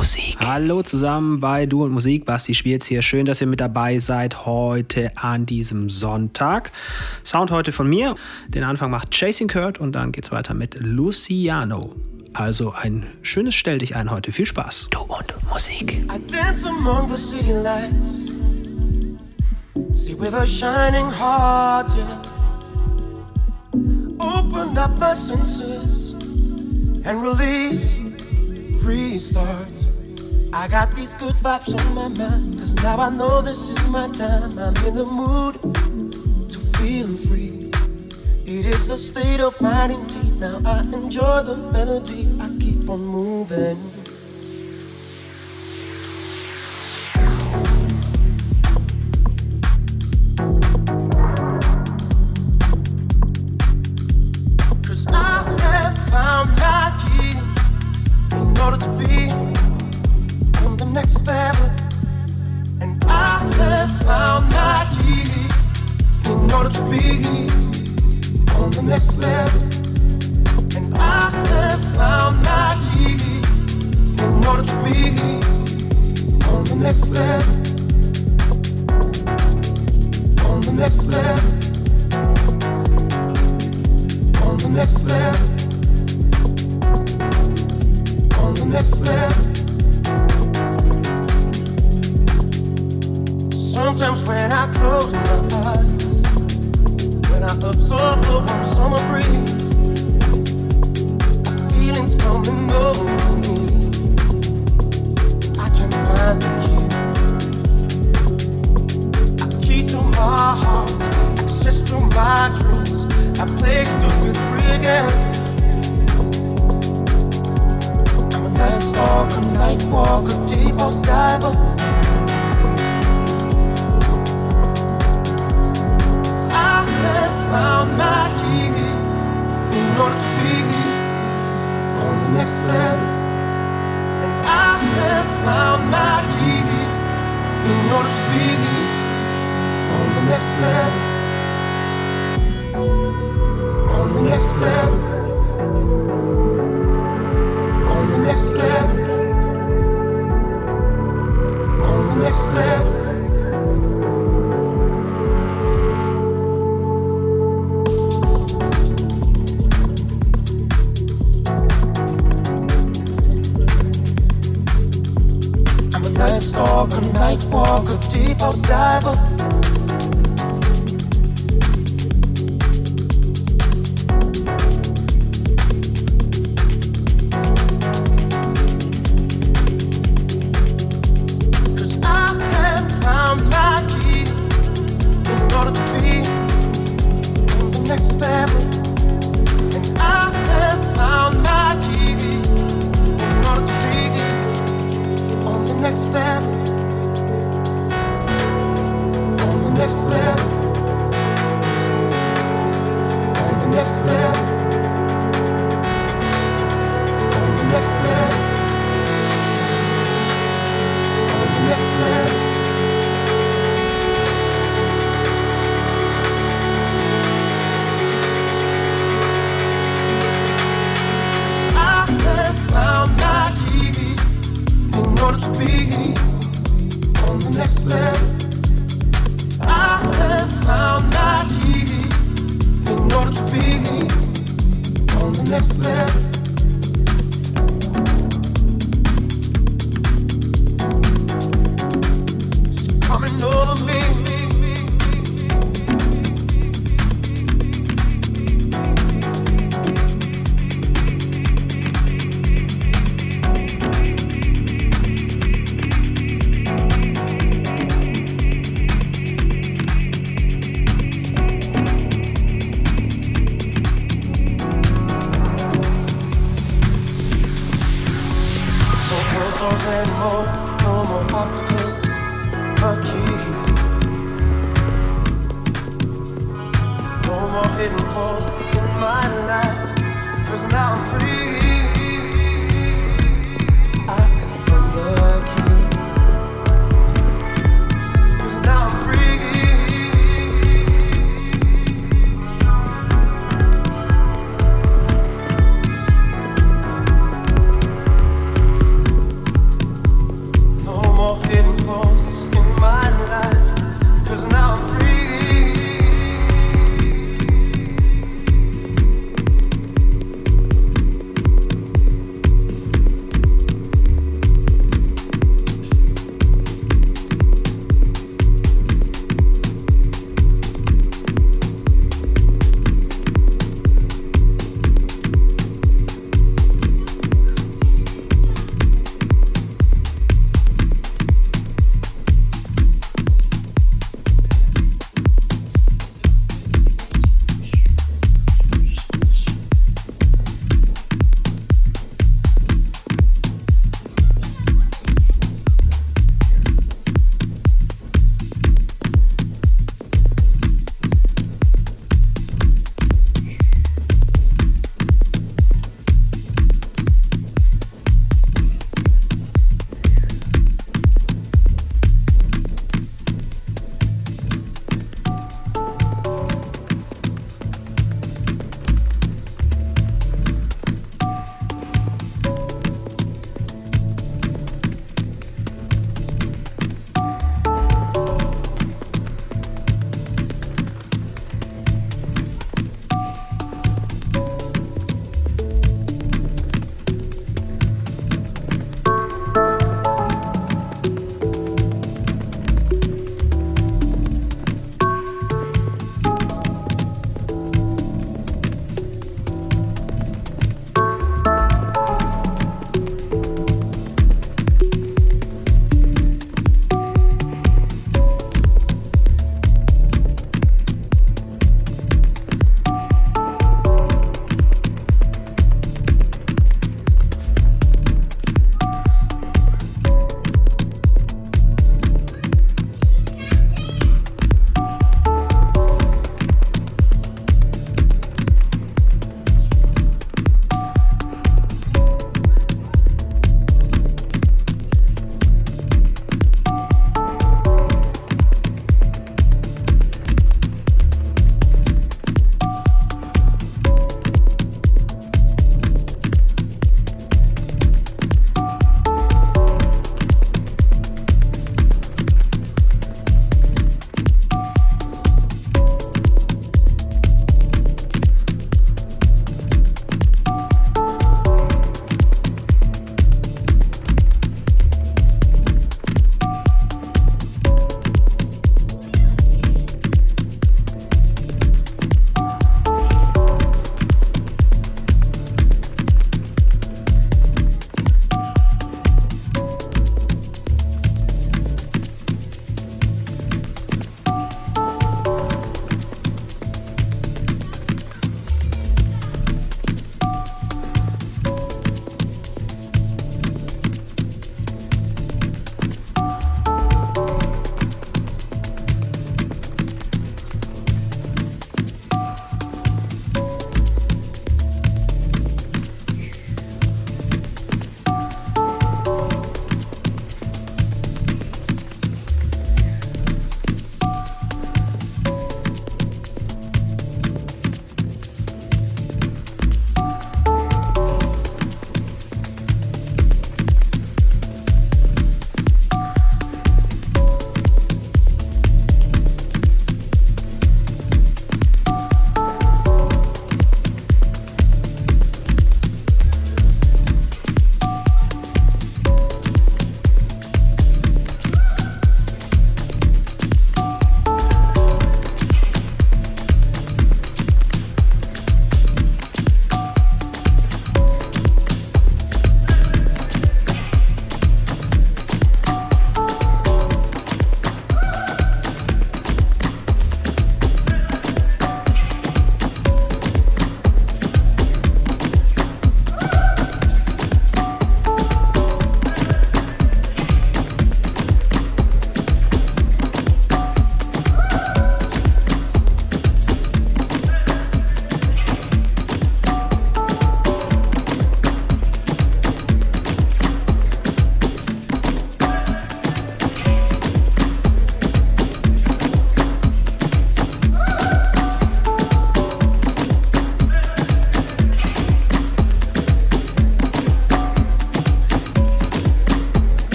Musik. Hallo zusammen bei Du und Musik. Basti Schwierz hier. Schön, dass ihr mit dabei seid heute an diesem Sonntag. Sound heute von mir. Den Anfang macht Chasing Kurt und dann geht's weiter mit Luciano. Also ein schönes Stell dich ein heute. Viel Spaß. Du und Musik. I dance among the city lights. See with a shining heart, yeah. Open up my senses and release, restart. I got these good vibes on my mind. Cause now I know this is my time. I'm in the mood to feel free. It is a state of mind indeed. Now I enjoy the melody. I keep on moving.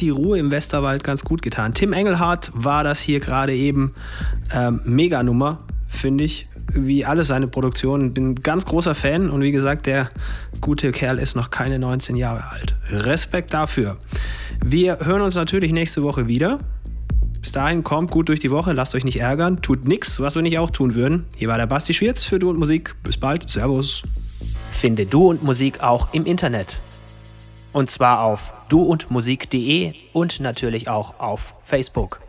Die Ruhe im Westerwald ganz gut getan. Tim Engelhardt war das hier gerade eben. Ähm, Mega-Nummer, finde ich. Wie alle seine Produktionen. Bin ganz großer Fan und wie gesagt, der gute Kerl ist noch keine 19 Jahre alt. Respekt dafür. Wir hören uns natürlich nächste Woche wieder. Bis dahin kommt gut durch die Woche, lasst euch nicht ärgern, tut nichts, was wir nicht auch tun würden. Hier war der Basti Schwierz für Du und Musik. Bis bald, Servus. Finde Du und Musik auch im Internet. Und zwar auf duundmusik.de und natürlich auch auf Facebook.